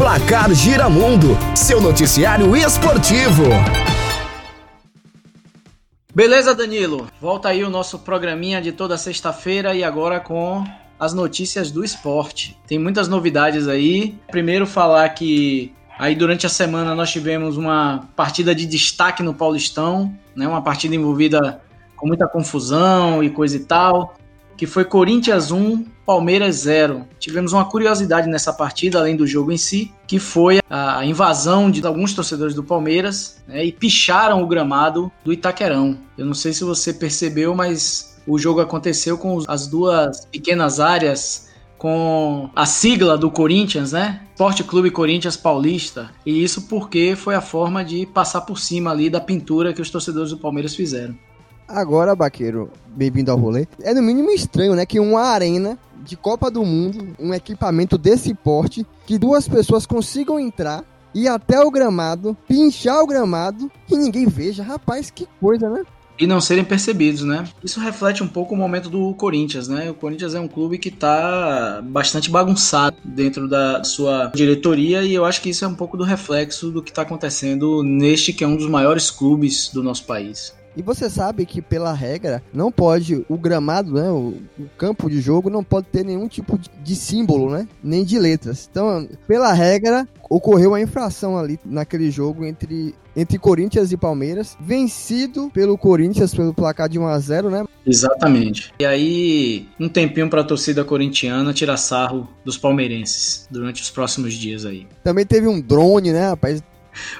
Placar Giramundo, seu noticiário esportivo. Beleza, Danilo? Volta aí o nosso programinha de toda sexta-feira e agora com as notícias do esporte. Tem muitas novidades aí. Primeiro falar que aí durante a semana nós tivemos uma partida de destaque no Paulistão, né? Uma partida envolvida com muita confusão e coisa e tal, que foi Corinthians 1, Palmeiras 0. Tivemos uma curiosidade nessa partida, além do jogo em si, que foi a invasão de alguns torcedores do Palmeiras né, e picharam o gramado do Itaquerão. Eu não sei se você percebeu, mas o jogo aconteceu com as duas pequenas áreas com a sigla do Corinthians, né? Esporte Clube Corinthians Paulista. E isso porque foi a forma de passar por cima ali da pintura que os torcedores do Palmeiras fizeram. Agora, Baqueiro, bem-vindo ao rolê. É no mínimo estranho, né? Que uma arena de Copa do Mundo, um equipamento desse porte, que duas pessoas consigam entrar e até o gramado, pinchar o gramado e ninguém veja. Rapaz, que coisa, né? e não serem percebidos, né? Isso reflete um pouco o momento do Corinthians, né? O Corinthians é um clube que está bastante bagunçado dentro da sua diretoria e eu acho que isso é um pouco do reflexo do que está acontecendo neste que é um dos maiores clubes do nosso país. E você sabe que, pela regra, não pode, o gramado, né, o, o campo de jogo não pode ter nenhum tipo de, de, símbolo, né, nem de letras. Então, pela regra, ocorreu a infração ali naquele jogo entre, entre Corinthians e Palmeiras, vencido pelo Corinthians pelo placar de 1 a 0 né? Exatamente. E aí, um tempinho para a torcida corintiana tirar sarro dos palmeirenses durante os próximos dias aí. Também teve um drone, né, rapaz?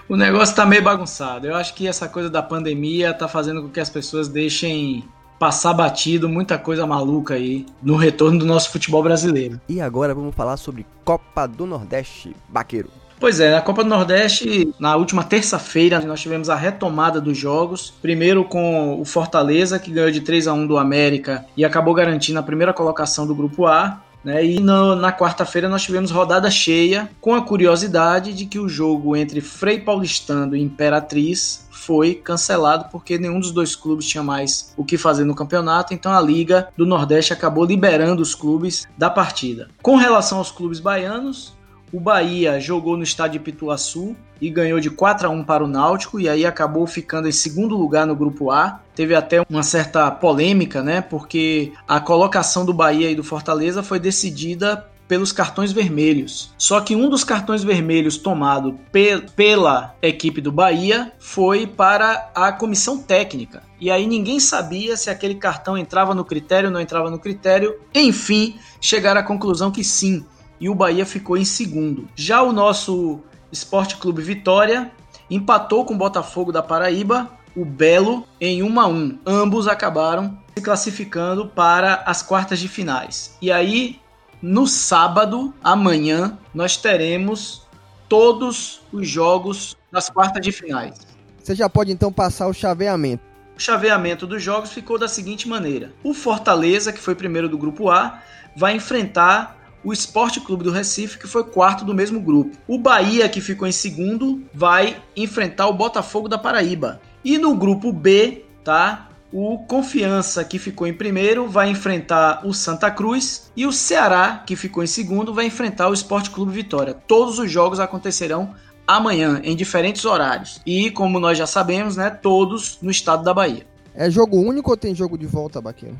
O negócio tá meio bagunçado. Eu acho que essa coisa da pandemia tá fazendo com que as pessoas deixem passar batido muita coisa maluca aí no retorno do nosso futebol brasileiro. E agora vamos falar sobre Copa do Nordeste, Baqueiro. Pois é, na Copa do Nordeste, na última terça-feira, nós tivemos a retomada dos jogos. Primeiro com o Fortaleza, que ganhou de 3 a 1 do América e acabou garantindo a primeira colocação do grupo A. Né? E no, na quarta-feira nós tivemos rodada cheia, com a curiosidade de que o jogo entre Frei Paulistano e Imperatriz foi cancelado porque nenhum dos dois clubes tinha mais o que fazer no campeonato, então a Liga do Nordeste acabou liberando os clubes da partida. Com relação aos clubes baianos, o Bahia jogou no estádio Pituaçu e ganhou de 4 a 1 para o Náutico e aí acabou ficando em segundo lugar no grupo A. Teve até uma certa polêmica, né? Porque a colocação do Bahia e do Fortaleza foi decidida pelos cartões vermelhos. Só que um dos cartões vermelhos tomado pe pela equipe do Bahia foi para a comissão técnica. E aí ninguém sabia se aquele cartão entrava no critério ou não entrava no critério. Enfim, chegaram à conclusão que sim, e o Bahia ficou em segundo. Já o nosso Esporte Clube Vitória empatou com o Botafogo da Paraíba, o Belo, em 1 a 1. Ambos acabaram se classificando para as quartas de finais. E aí, no sábado, amanhã, nós teremos todos os jogos das quartas de finais. Você já pode então passar o chaveamento. O chaveamento dos jogos ficou da seguinte maneira: o Fortaleza, que foi primeiro do grupo A, vai enfrentar o Esporte Clube do Recife, que foi quarto do mesmo grupo. O Bahia, que ficou em segundo, vai enfrentar o Botafogo da Paraíba. E no grupo B, tá? O Confiança, que ficou em primeiro, vai enfrentar o Santa Cruz. E o Ceará, que ficou em segundo, vai enfrentar o Esporte Clube Vitória. Todos os jogos acontecerão amanhã, em diferentes horários. E, como nós já sabemos, né, todos no estado da Bahia. É jogo único ou tem jogo de volta, Baqueiro?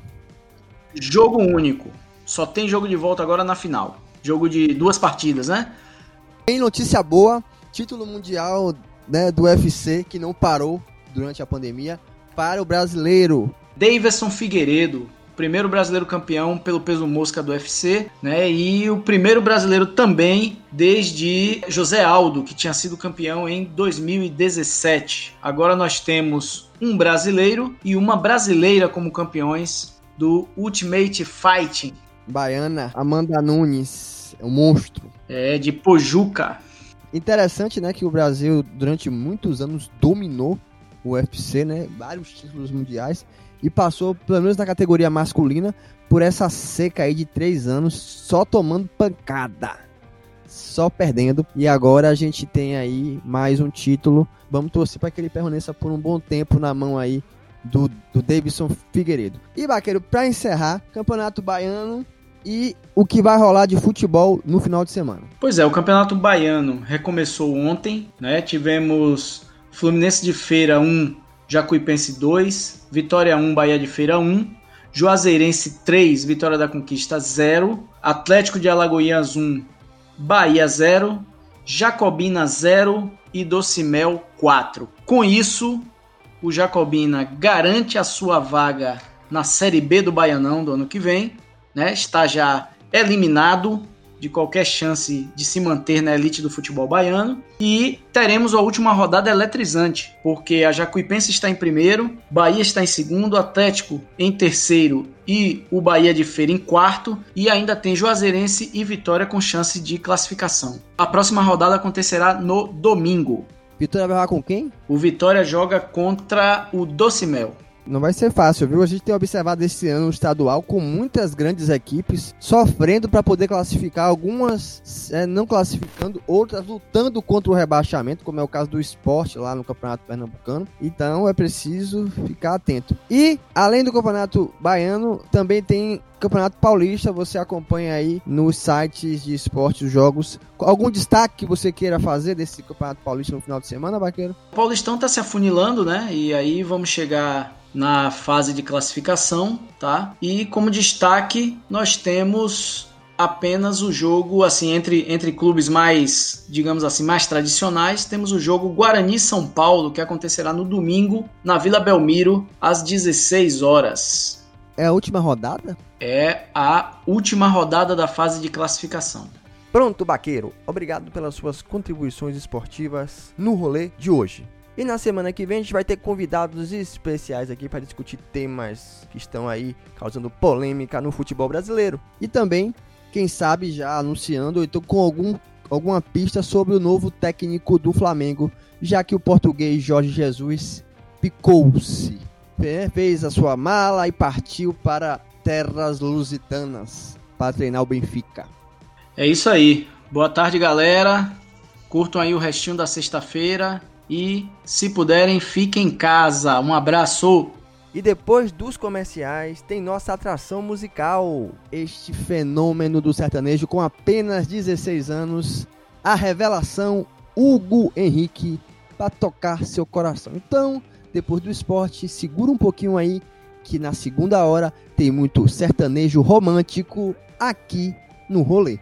Jogo único. Só tem jogo de volta agora na final. Jogo de duas partidas, né? Tem notícia boa, título mundial né, do UFC que não parou durante a pandemia para o brasileiro. Davidson Figueiredo, primeiro brasileiro campeão pelo peso mosca do UFC, né? E o primeiro brasileiro também desde José Aldo, que tinha sido campeão em 2017. Agora nós temos um brasileiro e uma brasileira como campeões do Ultimate Fighting, baiana Amanda Nunes, é um monstro. É, de Pojuca. Interessante, né, que o Brasil durante muitos anos dominou o UFC, né, vários títulos mundiais e passou, pelo menos na categoria masculina, por essa seca aí de três anos só tomando pancada, só perdendo. E agora a gente tem aí mais um título. Vamos torcer para que ele permaneça por um bom tempo na mão aí do, do Davidson Figueiredo. E Baqueiro, para encerrar, Campeonato Baiano e o que vai rolar de futebol no final de semana. Pois é, o Campeonato Baiano recomeçou ontem, né? Tivemos Fluminense de Feira 1, Jacuipense 2, Vitória 1, Bahia de Feira 1, Juazeirense 3, Vitória da Conquista 0, Atlético de Alagoinhas 1, Bahia 0, Jacobina 0 e Docimel 4. Com isso, o Jacobina garante a sua vaga na Série B do Baianão do ano que vem, né? Está já eliminado de qualquer chance de se manter na elite do futebol baiano. E teremos a última rodada eletrizante, porque a Jacuipense está em primeiro, Bahia está em segundo, Atlético em terceiro e o Bahia de Feira em quarto, e ainda tem Juazeirense e Vitória com chance de classificação. A próxima rodada acontecerá no domingo. Vitória vai jogar com quem? O Vitória joga contra o Docimel. Não vai ser fácil, viu? A gente tem observado esse ano o estadual com muitas grandes equipes sofrendo para poder classificar, algumas é, não classificando, outras lutando contra o rebaixamento, como é o caso do esporte lá no Campeonato Pernambucano. Então é preciso ficar atento. E, além do Campeonato Baiano, também tem Campeonato Paulista, você acompanha aí nos sites de esportes, os jogos. Algum destaque que você queira fazer desse Campeonato Paulista no final de semana, Baqueiro? O Paulistão tá se afunilando, né? E aí vamos chegar na fase de classificação, tá? E como destaque, nós temos apenas o jogo assim entre, entre clubes mais, digamos assim, mais tradicionais, temos o jogo Guarani São Paulo, que acontecerá no domingo na Vila Belmiro às 16 horas. É a última rodada? É a última rodada da fase de classificação. Pronto, Baqueiro. Obrigado pelas suas contribuições esportivas no rolê de hoje. E na semana que vem a gente vai ter convidados especiais aqui para discutir temas que estão aí causando polêmica no futebol brasileiro. E também, quem sabe, já anunciando, então com algum, alguma pista sobre o novo técnico do Flamengo, já que o português Jorge Jesus picou-se, fez a sua mala e partiu para terras lusitanas para treinar o Benfica. É isso aí. Boa tarde, galera. Curtam aí o restinho da sexta-feira e, se puderem, fiquem em casa. Um abraço! E depois dos comerciais, tem nossa atração musical. Este fenômeno do sertanejo com apenas 16 anos, a revelação Hugo Henrique para tocar seu coração. Então, depois do esporte, segura um pouquinho aí que na segunda hora tem muito sertanejo romântico aqui no rolê.